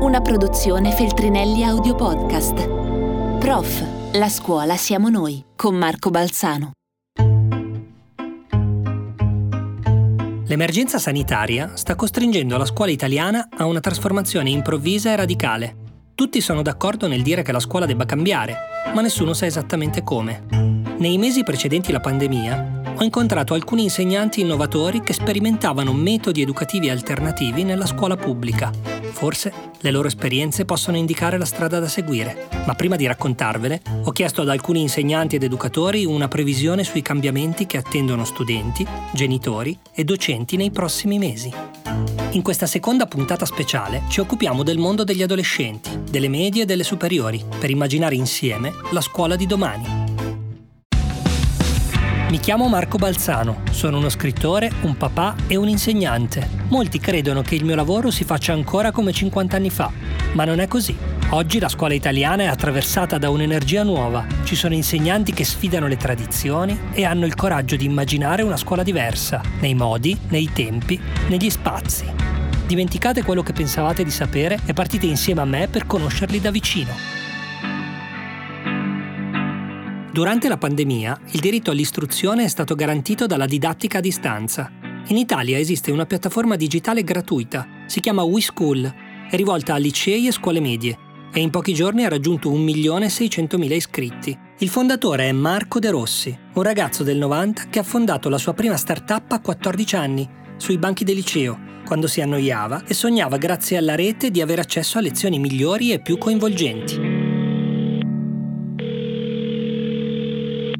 Una produzione Feltrinelli Audio Podcast. Prof, la scuola siamo noi, con Marco Balzano. L'emergenza sanitaria sta costringendo la scuola italiana a una trasformazione improvvisa e radicale. Tutti sono d'accordo nel dire che la scuola debba cambiare, ma nessuno sa esattamente come. Nei mesi precedenti la pandemia, ho incontrato alcuni insegnanti innovatori che sperimentavano metodi educativi alternativi nella scuola pubblica. Forse le loro esperienze possono indicare la strada da seguire, ma prima di raccontarvele ho chiesto ad alcuni insegnanti ed educatori una previsione sui cambiamenti che attendono studenti, genitori e docenti nei prossimi mesi. In questa seconda puntata speciale ci occupiamo del mondo degli adolescenti, delle medie e delle superiori, per immaginare insieme la scuola di domani. Mi chiamo Marco Balzano, sono uno scrittore, un papà e un insegnante. Molti credono che il mio lavoro si faccia ancora come 50 anni fa, ma non è così. Oggi la scuola italiana è attraversata da un'energia nuova. Ci sono insegnanti che sfidano le tradizioni e hanno il coraggio di immaginare una scuola diversa, nei modi, nei tempi, negli spazi. Dimenticate quello che pensavate di sapere e partite insieme a me per conoscerli da vicino. Durante la pandemia, il diritto all'istruzione è stato garantito dalla didattica a distanza. In Italia esiste una piattaforma digitale gratuita, si chiama WeSchool, è rivolta a licei e scuole medie e in pochi giorni ha raggiunto 1.600.000 iscritti. Il fondatore è Marco De Rossi, un ragazzo del 90 che ha fondato la sua prima startup a 14 anni, sui banchi del liceo, quando si annoiava e sognava grazie alla rete di avere accesso a lezioni migliori e più coinvolgenti.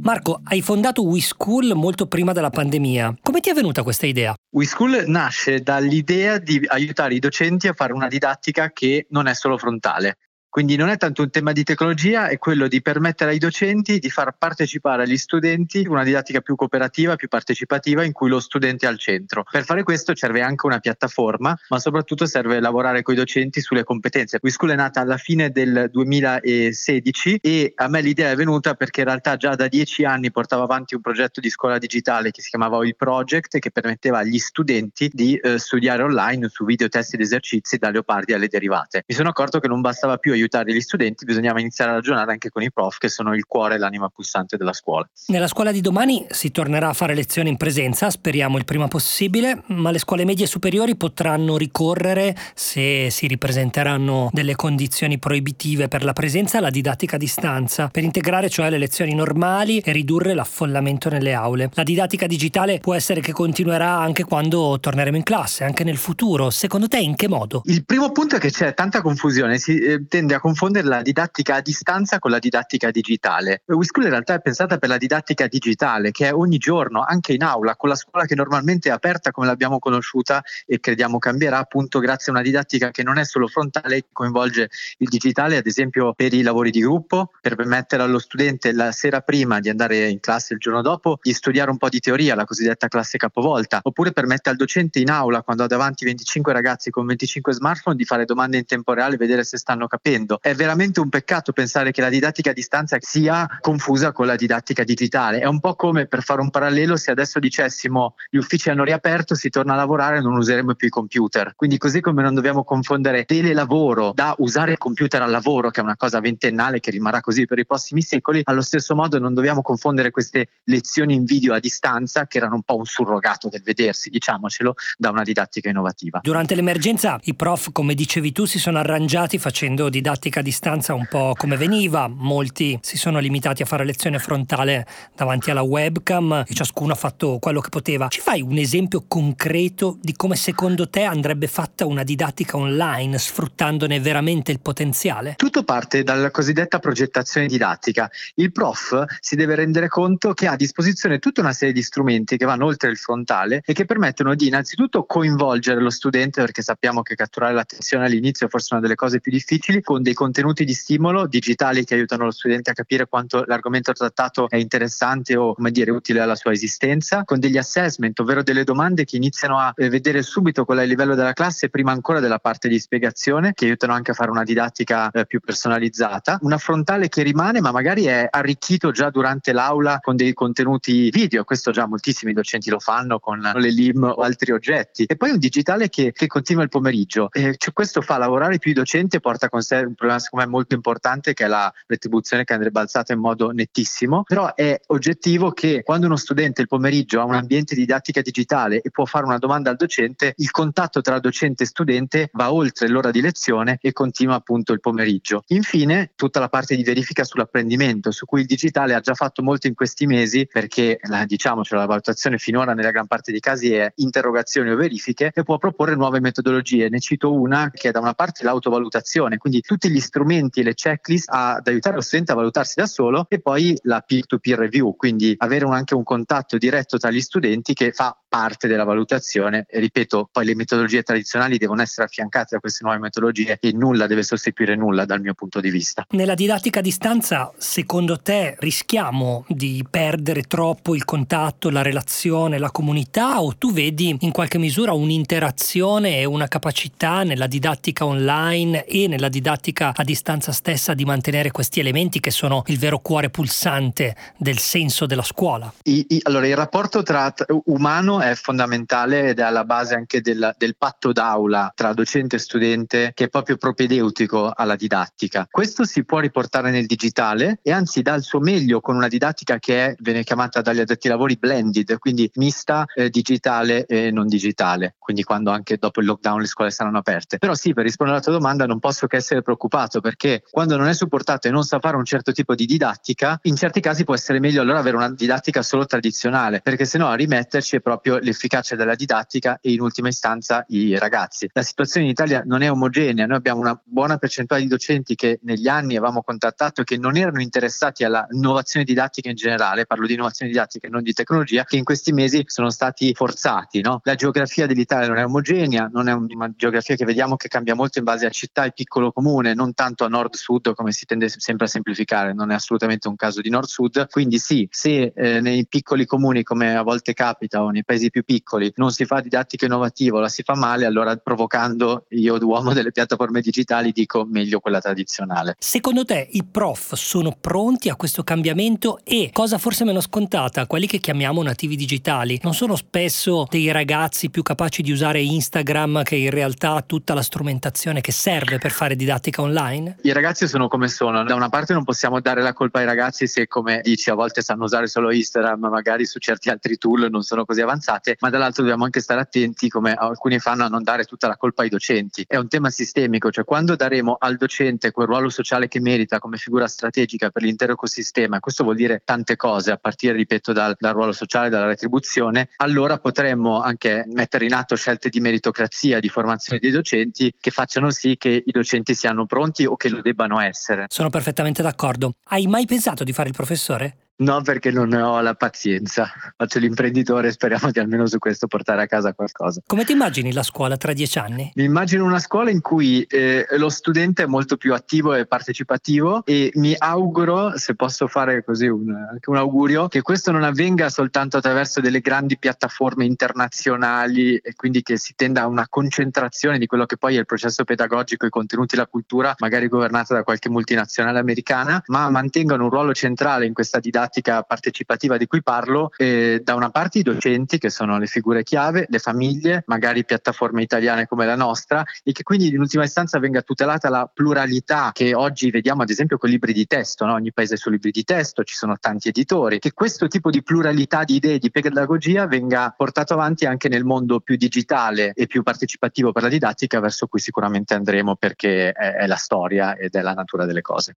Marco, hai fondato WeSchool molto prima della pandemia. Come ti è venuta questa idea? WeSchool nasce dall'idea di aiutare i docenti a fare una didattica che non è solo frontale. Quindi non è tanto un tema di tecnologia, è quello di permettere ai docenti di far partecipare agli studenti una didattica più cooperativa, più partecipativa, in cui lo studente è al centro. Per fare questo serve anche una piattaforma, ma soprattutto serve lavorare con i docenti sulle competenze. WeSchool è nata alla fine del 2016 e a me l'idea è venuta perché in realtà già da dieci anni portavo avanti un progetto di scuola digitale che si chiamava Oil Project che permetteva agli studenti di eh, studiare online su video test ed esercizi da leopardi alle derivate. Mi sono accorto che non bastava più aiutare gli studenti, bisognava iniziare a ragionare anche con i prof che sono il cuore e l'anima pulsante della scuola. Nella scuola di domani si tornerà a fare lezioni in presenza, speriamo il prima possibile, ma le scuole medie e superiori potranno ricorrere, se si ripresenteranno delle condizioni proibitive per la presenza, alla didattica a distanza, per integrare cioè le lezioni normali e ridurre l'affollamento nelle aule. La didattica digitale può essere che continuerà anche quando torneremo in classe, anche nel futuro. Secondo te in che modo? Il primo punto è che c'è tanta confusione, si eh, tende tende a confondere la didattica a distanza con la didattica digitale. WeSchool in realtà è pensata per la didattica digitale, che è ogni giorno, anche in aula, con la scuola che normalmente è aperta come l'abbiamo conosciuta e crediamo cambierà appunto grazie a una didattica che non è solo frontale, che coinvolge il digitale, ad esempio per i lavori di gruppo, per permettere allo studente la sera prima di andare in classe il giorno dopo di studiare un po' di teoria, la cosiddetta classe capovolta, oppure permette al docente in aula, quando ha davanti 25 ragazzi con 25 smartphone, di fare domande in tempo reale e vedere se stanno capendo facendo. È veramente un peccato pensare che la didattica a distanza sia confusa con la didattica digitale. È un po' come per fare un parallelo se adesso dicessimo gli uffici hanno riaperto, si torna a lavorare e non useremo più i computer. Quindi così come non dobbiamo confondere telelavoro da usare il computer al lavoro, che è una cosa ventennale che rimarrà così per i prossimi secoli, allo stesso modo non dobbiamo confondere queste lezioni in video a distanza, che erano un po' un surrogato del vedersi, diciamocelo, da una didattica innovativa. Durante l'emergenza i prof, come dicevi tu, si sono arrangiati facendo didattica didattica a distanza un po' come veniva, molti si sono limitati a fare lezione frontale davanti alla webcam e ciascuno ha fatto quello che poteva. Ci fai un esempio concreto di come secondo te andrebbe fatta una didattica online sfruttandone veramente il potenziale? Tutto parte dalla cosiddetta progettazione didattica. Il prof si deve rendere conto che ha a disposizione tutta una serie di strumenti che vanno oltre il frontale e che permettono di innanzitutto coinvolgere lo studente perché sappiamo che catturare l'attenzione all'inizio è forse una delle cose più difficili con con dei contenuti di stimolo digitali che aiutano lo studente a capire quanto l'argomento trattato è interessante o come dire utile alla sua esistenza, con degli assessment, ovvero delle domande che iniziano a eh, vedere subito qual è il livello della classe prima ancora della parte di spiegazione, che aiutano anche a fare una didattica eh, più personalizzata, una frontale che rimane ma magari è arricchito già durante l'aula con dei contenuti video, questo già moltissimi docenti lo fanno con le LIM o altri oggetti, e poi un digitale che, che continua il pomeriggio. E cioè, questo fa lavorare più i docenti e porta con sé un problema secondo me molto importante che è la retribuzione che andrebbe alzata in modo nettissimo, però è oggettivo che quando uno studente il pomeriggio ha un ambiente di didattica digitale e può fare una domanda al docente, il contatto tra docente e studente va oltre l'ora di lezione e continua appunto il pomeriggio. Infine, tutta la parte di verifica sull'apprendimento, su cui il digitale ha già fatto molto in questi mesi, perché la, diciamoci, la valutazione finora nella gran parte dei casi è interrogazioni o verifiche e può proporre nuove metodologie. Ne cito una che è da una parte l'autovalutazione, quindi tutti gli strumenti e le checklist ad aiutare lo studente a valutarsi da solo e poi la peer-to-peer review, quindi avere un, anche un contatto diretto tra gli studenti che fa parte della valutazione e ripeto poi le metodologie tradizionali devono essere affiancate da queste nuove metodologie e nulla deve sostituire nulla dal mio punto di vista. Nella didattica a distanza secondo te rischiamo di perdere troppo il contatto, la relazione, la comunità o tu vedi in qualche misura un'interazione e una capacità nella didattica online e nella didattica a distanza stessa di mantenere questi elementi che sono il vero cuore pulsante del senso della scuola? I, i, allora il rapporto tra umano è fondamentale ed è alla base anche del, del, patto d'aula tra docente e studente che è proprio propedeutico alla didattica. Questo si può riportare nel digitale e anzi dà il suo meglio con una didattica che è, viene chiamata dagli addetti lavori blended, quindi mista eh, digitale e non digitale, quindi quando anche dopo il lockdown le scuole saranno aperte. Però sì, per rispondere alla tua domanda non posso che essere preoccupato perché quando non è supportato e non sa fare un certo tipo di didattica, in certi casi può essere meglio allora avere una didattica solo tradizionale, perché sennò a rimetterci è proprio l'efficacia della didattica e in ultima istanza i ragazzi. La situazione in Italia non è omogenea, noi abbiamo una buona percentuale di docenti che negli anni avevamo contattato che non erano interessati alla innovazione didattica in generale, parlo di innovazione didattica e non di tecnologia, che in questi mesi sono stati forzati. No? La geografia dell'Italia non è omogenea, non è una geografia che vediamo che cambia molto in base a città e piccolo comune, non tanto a nord-sud come si tende sempre a semplificare, non è assolutamente un caso di nord-sud. Quindi sì, se eh, nei piccoli comuni come a volte capita o nei paesi più piccoli non si fa didattica innovativa, la si fa male, allora provocando io uomo delle piattaforme digitali dico meglio quella tradizionale. Secondo te i prof sono pronti a questo cambiamento e cosa forse meno scontata, quelli che chiamiamo nativi digitali, non sono spesso dei ragazzi più capaci di usare Instagram che in realtà ha tutta la strumentazione che serve per fare didattica online? I ragazzi sono come sono, da una parte non possiamo dare la colpa ai ragazzi se come dici a volte sanno usare solo Instagram, magari su certi altri tool non sono così sbagliate, ma dall'altro dobbiamo anche stare attenti, come alcuni fanno, a non dare tutta la colpa ai docenti. È un tema sistemico, cioè quando daremo al docente quel ruolo sociale che merita come figura strategica per l'intero ecosistema, questo vuol dire tante cose, a partire, ripeto, dal, dal ruolo sociale, dalla retribuzione, allora potremmo anche mettere in atto scelte di meritocrazia, di formazione dei docenti che facciano sì che i docenti siano pronti o che lo debbano essere. Sono perfettamente d'accordo. Hai mai pensato di fare il professore? No, perché non ho la pazienza. Faccio l'imprenditore e speriamo di almeno su questo portare a casa qualcosa. Come ti immagini la scuola tra dieci anni? Mi immagino una scuola in cui eh, lo studente è molto più attivo e partecipativo e mi auguro, se posso fare così un, anche un augurio, che questo non avvenga soltanto attraverso delle grandi piattaforme internazionali e quindi che si tenda a una concentrazione di quello che poi è il processo pedagogico, i contenuti, la cultura, magari governata da qualche multinazionale americana, ma mantengano un ruolo centrale in questa didattica didattica partecipativa di cui parlo, eh, da una parte i docenti che sono le figure chiave, le famiglie, magari piattaforme italiane come la nostra e che quindi in ultima istanza venga tutelata la pluralità che oggi vediamo ad esempio con libri di testo, no? ogni paese ha i suoi libri di testo, ci sono tanti editori, che questo tipo di pluralità di idee di pedagogia venga portato avanti anche nel mondo più digitale e più partecipativo per la didattica verso cui sicuramente andremo perché è, è la storia ed è la natura delle cose.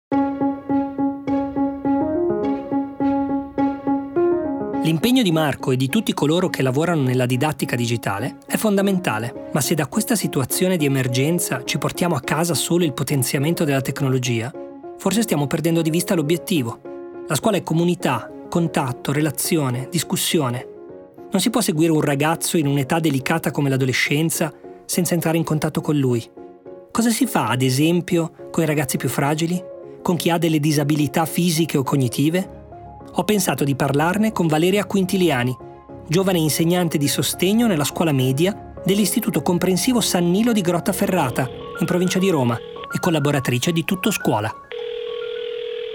L'impegno di Marco e di tutti coloro che lavorano nella didattica digitale è fondamentale, ma se da questa situazione di emergenza ci portiamo a casa solo il potenziamento della tecnologia, forse stiamo perdendo di vista l'obiettivo. La scuola è comunità, contatto, relazione, discussione. Non si può seguire un ragazzo in un'età delicata come l'adolescenza senza entrare in contatto con lui. Cosa si fa, ad esempio, con i ragazzi più fragili? Con chi ha delle disabilità fisiche o cognitive? Ho pensato di parlarne con Valeria Quintiliani, giovane insegnante di sostegno nella scuola media dell'Istituto Comprensivo San Nilo di Grottaferrata, in provincia di Roma, e collaboratrice di Tutto Scuola.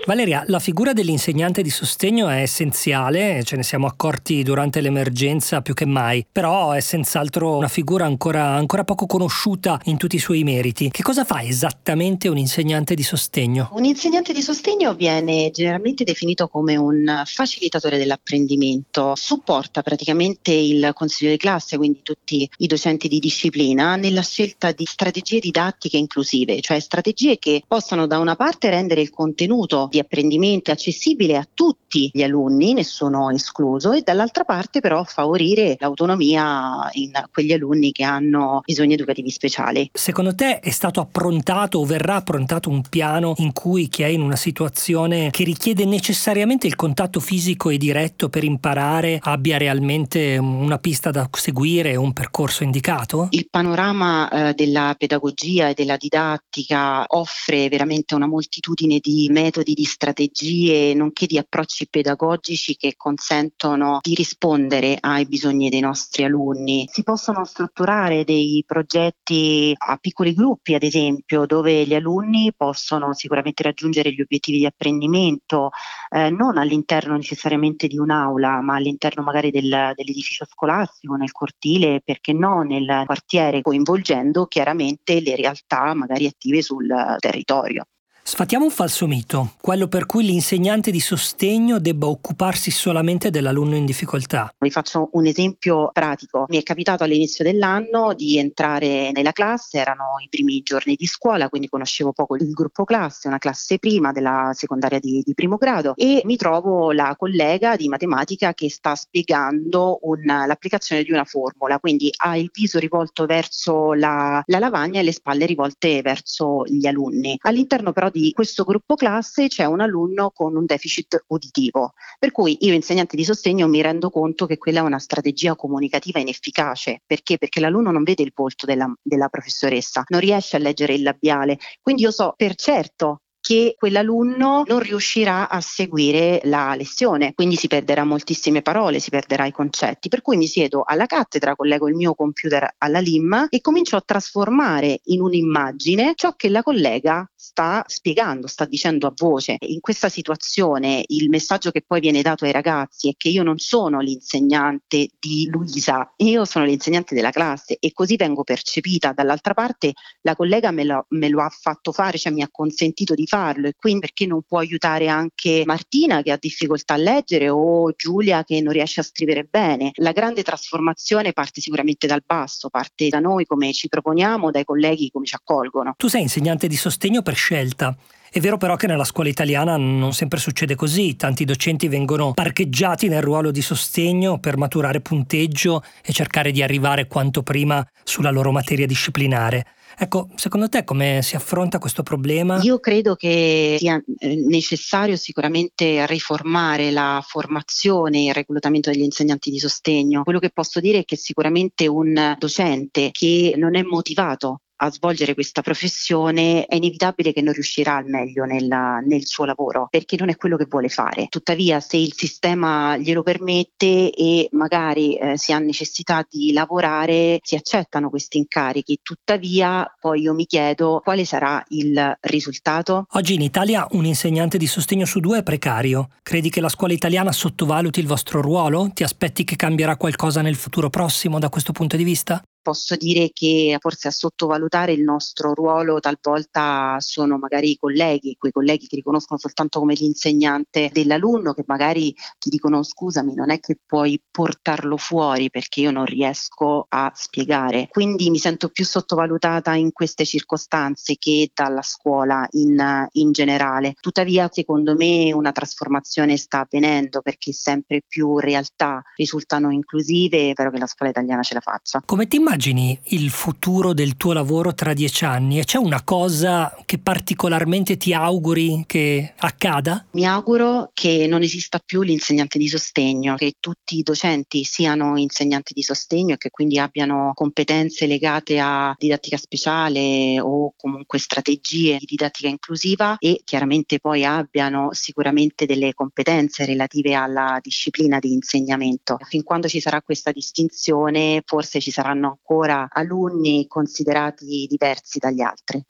Valeria, la figura dell'insegnante di sostegno è essenziale, ce ne siamo accorti durante l'emergenza più che mai, però è senz'altro una figura ancora, ancora, poco conosciuta in tutti i suoi meriti. Che cosa fa esattamente un insegnante di sostegno? Un insegnante di sostegno viene generalmente definito come un facilitatore dell'apprendimento, supporta praticamente il consiglio di classe, quindi tutti i docenti di disciplina, nella scelta di strategie didattiche inclusive, cioè strategie che possano da una parte rendere il contenuto di apprendimento accessibile a tutti gli alunni, nessuno escluso, e dall'altra parte però favorire l'autonomia in quegli alunni che hanno bisogni educativi speciali. Secondo te è stato approntato o verrà approntato un piano in cui chi è in una situazione che richiede necessariamente il contatto fisico e diretto per imparare abbia realmente una pista da seguire, un percorso indicato? Il panorama eh, della pedagogia e della didattica offre veramente una moltitudine di metodi di strategie nonché di approcci pedagogici che consentono di rispondere ai bisogni dei nostri alunni. Si possono strutturare dei progetti a piccoli gruppi, ad esempio, dove gli alunni possono sicuramente raggiungere gli obiettivi di apprendimento eh, non all'interno necessariamente di un'aula, ma all'interno magari del, dell'edificio scolastico, nel cortile, perché no nel quartiere, coinvolgendo chiaramente le realtà magari attive sul territorio. Sfatiamo un falso mito, quello per cui l'insegnante di sostegno debba occuparsi solamente dell'alunno in difficoltà. Vi faccio un esempio pratico. Mi è capitato all'inizio dell'anno di entrare nella classe, erano i primi giorni di scuola, quindi conoscevo poco il gruppo classe, una classe prima della secondaria di, di primo grado e mi trovo la collega di matematica che sta spiegando un, l'applicazione di una formula, quindi ha il viso rivolto verso la, la lavagna e le spalle rivolte verso gli alunni. All'interno però di questo gruppo classe c'è un alunno con un deficit uditivo, per cui io insegnante di sostegno mi rendo conto che quella è una strategia comunicativa inefficace. Perché? Perché l'alunno non vede il volto della, della professoressa, non riesce a leggere il labiale, quindi io so per certo che quell'alunno non riuscirà a seguire la lezione, quindi si perderà moltissime parole, si perderà i concetti. Per cui mi siedo alla cattedra, collego il mio computer alla LIM e comincio a trasformare in un'immagine ciò che la collega sta spiegando, sta dicendo a voce. In questa situazione il messaggio che poi viene dato ai ragazzi è che io non sono l'insegnante di Luisa, io sono l'insegnante della classe e così vengo percepita. Dall'altra parte la collega me lo, me lo ha fatto fare, cioè mi ha consentito di farlo e quindi perché non può aiutare anche Martina che ha difficoltà a leggere o Giulia che non riesce a scrivere bene. La grande trasformazione parte sicuramente dal basso, parte da noi come ci proponiamo, dai colleghi come ci accolgono. Tu sei insegnante di sostegno per scelta. È vero però che nella scuola italiana non sempre succede così, tanti docenti vengono parcheggiati nel ruolo di sostegno per maturare punteggio e cercare di arrivare quanto prima sulla loro materia disciplinare. Ecco, secondo te come si affronta questo problema? Io credo che sia eh, necessario sicuramente riformare la formazione e il reclutamento degli insegnanti di sostegno. Quello che posso dire è che sicuramente un docente che non è motivato a svolgere questa professione è inevitabile che non riuscirà al meglio nella, nel suo lavoro perché non è quello che vuole fare. Tuttavia se il sistema glielo permette e magari eh, si ha necessità di lavorare si accettano questi incarichi. Tuttavia poi io mi chiedo quale sarà il risultato. Oggi in Italia un insegnante di sostegno su due è precario. Credi che la scuola italiana sottovaluti il vostro ruolo? Ti aspetti che cambierà qualcosa nel futuro prossimo da questo punto di vista? Posso dire che forse a sottovalutare il nostro ruolo talvolta sono magari i colleghi, quei colleghi che riconoscono soltanto come l'insegnante dell'alunno, che magari ti dicono scusami, non è che puoi portarlo fuori perché io non riesco a spiegare. Quindi mi sento più sottovalutata in queste circostanze che dalla scuola in, in generale. Tuttavia, secondo me, una trasformazione sta avvenendo perché sempre più realtà risultano inclusive e spero che la scuola italiana ce la faccia. Come ti immagini immagini il futuro del tuo lavoro tra dieci anni? E c'è una cosa che particolarmente ti auguri che accada? Mi auguro che non esista più l'insegnante di sostegno, che tutti i docenti siano insegnanti di sostegno e che quindi abbiano competenze legate a didattica speciale o comunque strategie di didattica inclusiva e chiaramente poi abbiano sicuramente delle competenze relative alla disciplina di insegnamento. Fin quando ci sarà questa distinzione, forse ci saranno ancora alunni considerati diversi dagli altri.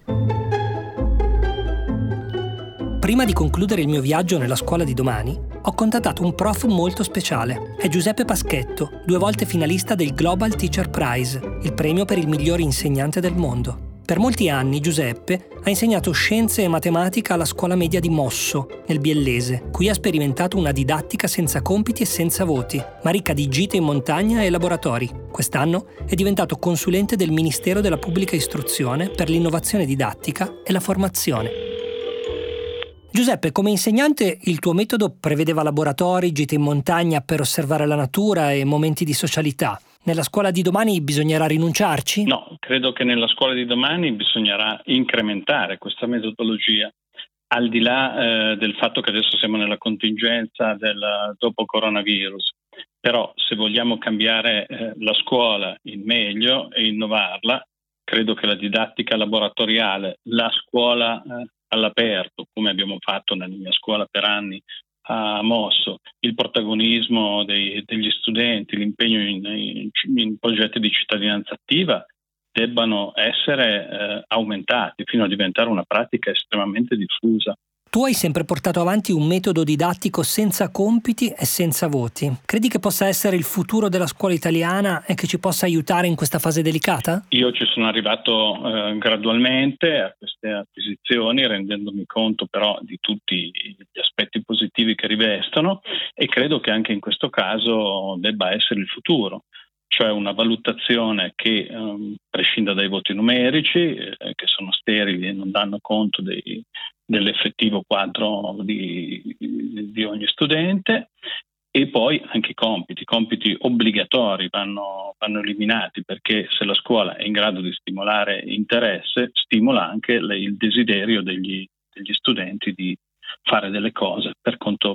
Prima di concludere il mio viaggio nella scuola di domani, ho contattato un prof molto speciale. È Giuseppe Paschetto, due volte finalista del Global Teacher Prize, il premio per il miglior insegnante del mondo. Per molti anni Giuseppe ha insegnato scienze e matematica alla scuola media di Mosso, nel Biellese. Qui ha sperimentato una didattica senza compiti e senza voti, ma ricca di gite in montagna e laboratori. Quest'anno è diventato consulente del Ministero della Pubblica Istruzione per l'innovazione didattica e la formazione. Giuseppe, come insegnante il tuo metodo prevedeva laboratori, gite in montagna per osservare la natura e momenti di socialità. Nella scuola di domani bisognerà rinunciarci? No, credo che nella scuola di domani bisognerà incrementare questa metodologia. Al di là eh, del fatto che adesso siamo nella contingenza del dopo coronavirus, però se vogliamo cambiare eh, la scuola in meglio e innovarla, credo che la didattica laboratoriale, la scuola eh, all'aperto, come abbiamo fatto nella mia scuola per anni, ha mosso il protagonismo dei, degli studenti, l'impegno in, in, in, progetti di cittadinanza attiva debbano essere eh, aumentati fino a diventare una pratica estremamente diffusa. Tu hai sempre portato avanti un metodo didattico senza compiti e senza voti. Credi che possa essere il futuro della scuola italiana e che ci possa aiutare in questa fase delicata? Io ci sono arrivato eh, gradualmente a queste acquisizioni, rendendomi conto però di tutti gli aspetti positivi che rivestono e credo che anche in questo caso debba essere il futuro cioè una valutazione che um, prescinda dai voti numerici, eh, che sono sterili e non danno conto dei, dell'effettivo quadro di, di, ogni studente e poi anche i compiti. I compiti obbligatori vanno, vanno, eliminati perché se la scuola è in grado di stimolare interesse, stimola anche il desiderio degli, degli studenti di fare delle cose per conto.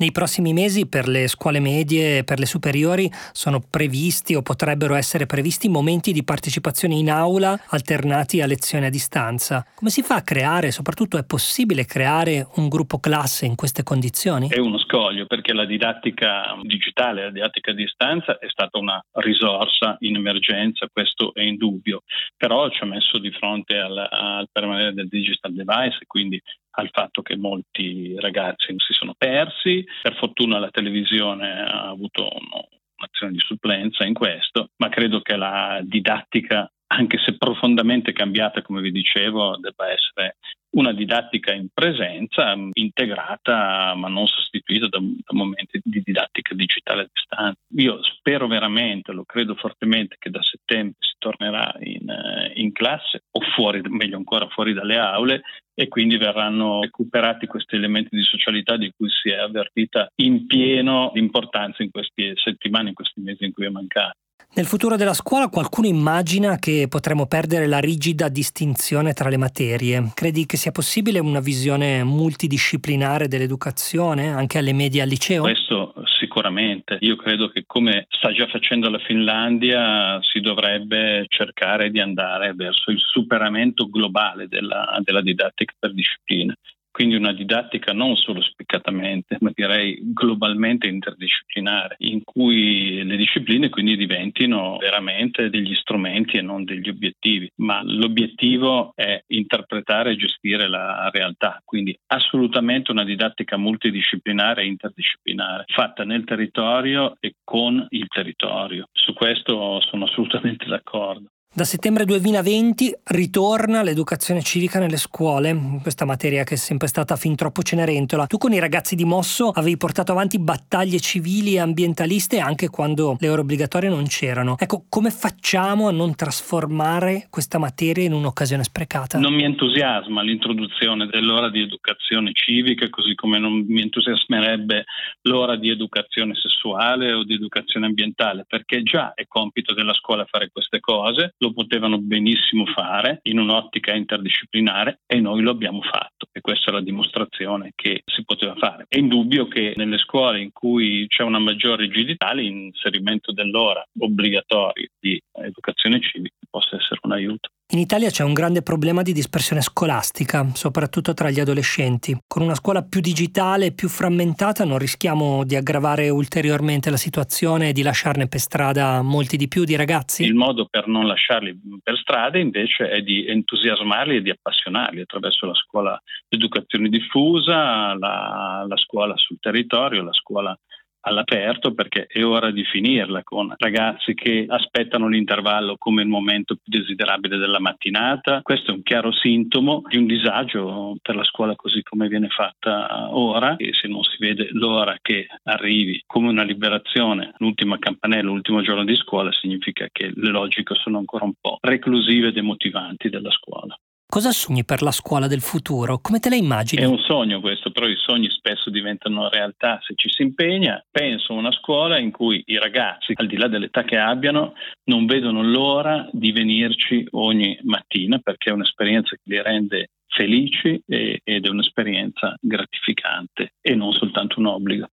Nei prossimi mesi per le scuole medie e per le superiori sono previsti o potrebbero essere previsti momenti di partecipazione in aula alternati a lezioni a distanza. Come si fa a creare, soprattutto è possibile creare un gruppo classe in queste condizioni? È uno scoglio perché la didattica digitale, la didattica a distanza è stata una risorsa in emergenza, questo è indubbio, però ci ha messo di fronte al, al permanere del digital device, quindi al fatto che molti ragazzi si sono persi. Per fortuna la televisione ha avuto un'azione di supplenza in questo, ma credo che la didattica anche se profondamente cambiata, come vi dicevo, debba essere una didattica in presenza, integrata ma non sostituita da, da, momenti di didattica digitale a distanza. Io spero veramente, lo credo fortemente, che da settembre tornerà in, eh, in classe o fuori, meglio ancora fuori dalle aule e quindi verranno recuperati questi elementi di socialità di cui si è avvertita in pieno l'importanza in queste settimane, in questi mesi in cui è mancato. Nel futuro della scuola qualcuno immagina che potremo perdere la rigida distinzione tra le materie. Credi che sia possibile una visione multidisciplinare dell'educazione anche alle medie al liceo? Questo sicuramente. Io credo che come sta già facendo la Finlandia si dovrebbe cercare di andare verso il superamento globale della, della didattica per disciplina quindi una didattica non solo spiccatamente, ma direi globalmente interdisciplinare, in cui le discipline quindi diventino veramente degli strumenti e non degli obiettivi, ma l'obiettivo è interpretare e gestire la realtà, quindi assolutamente una didattica multidisciplinare e interdisciplinare, fatta nel territorio e con il territorio. Su questo sono assolutamente d'accordo. Da settembre 2020 ritorna l'educazione civica nelle scuole, questa materia che è sempre stata fin troppo cenerentola. Tu con i ragazzi di Mosso avevi portato avanti battaglie civili e ambientaliste anche quando le ore obbligatorie non c'erano. Ecco, come facciamo a non trasformare questa materia in un'occasione sprecata? Non mi entusiasma l'introduzione dell'ora di educazione civica, così come non mi entusiasmerebbe l'ora di educazione sessuale o di educazione ambientale, perché già è compito della scuola fare queste cose lo potevano benissimo fare in un'ottica interdisciplinare e noi lo abbiamo fatto e questa è la dimostrazione che si poteva fare. È indubbio che nelle scuole in cui c'è una maggiore rigidità l'inserimento dell'ora obbligatoria di educazione civica possa essere un aiuto. In Italia c'è un grande problema di dispersione scolastica, soprattutto tra gli adolescenti. Con una scuola più digitale e più frammentata non rischiamo di aggravare ulteriormente la situazione e di lasciarne per strada molti di più di ragazzi? Il modo per non lasciarli per strada invece è di entusiasmarli e di appassionarli attraverso la scuola d'educazione diffusa, la, la scuola sul territorio, la scuola all'aperto perché è ora di finirla con ragazzi che aspettano l'intervallo come il momento più desiderabile della mattinata. Questo è un chiaro sintomo di un disagio per la scuola così come viene fatta ora e se non si vede l'ora che arrivi come una liberazione, l'ultima campanella, l'ultimo giorno di scuola significa che le logiche sono ancora un po' reclusive e demotivanti della scuola. Cosa sogni per la scuola del futuro? Come te la immagini? È un sogno questo, però i sogni spesso diventano realtà se ci si impegna. Penso a una scuola in cui i ragazzi, al di là dell'età che abbiano, non vedono l'ora di venirci ogni mattina perché è un'esperienza che li rende felici ed è un'esperienza gratificante e non soltanto un obbligo.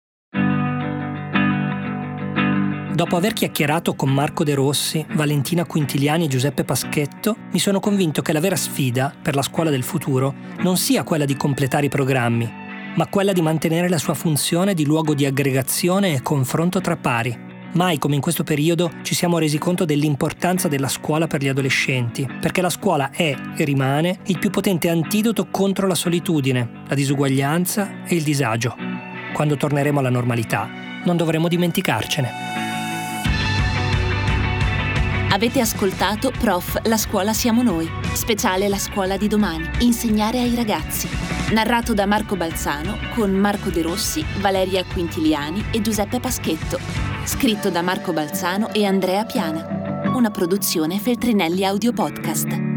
Dopo aver chiacchierato con Marco De Rossi, Valentina Quintiliani e Giuseppe Paschetto, mi sono convinto che la vera sfida per la scuola del futuro non sia quella di completare i programmi, ma quella di mantenere la sua funzione di luogo di aggregazione e confronto tra pari. Mai come in questo periodo ci siamo resi conto dell'importanza della scuola per gli adolescenti, perché la scuola è e rimane il più potente antidoto contro la solitudine, la disuguaglianza e il disagio. Quando torneremo alla normalità, non dovremo dimenticarcene. Avete ascoltato Prof. La scuola siamo noi, speciale La scuola di domani, insegnare ai ragazzi. Narrato da Marco Balzano con Marco De Rossi, Valeria Quintiliani e Giuseppe Paschetto. Scritto da Marco Balzano e Andrea Piana. Una produzione Feltrinelli Audio Podcast.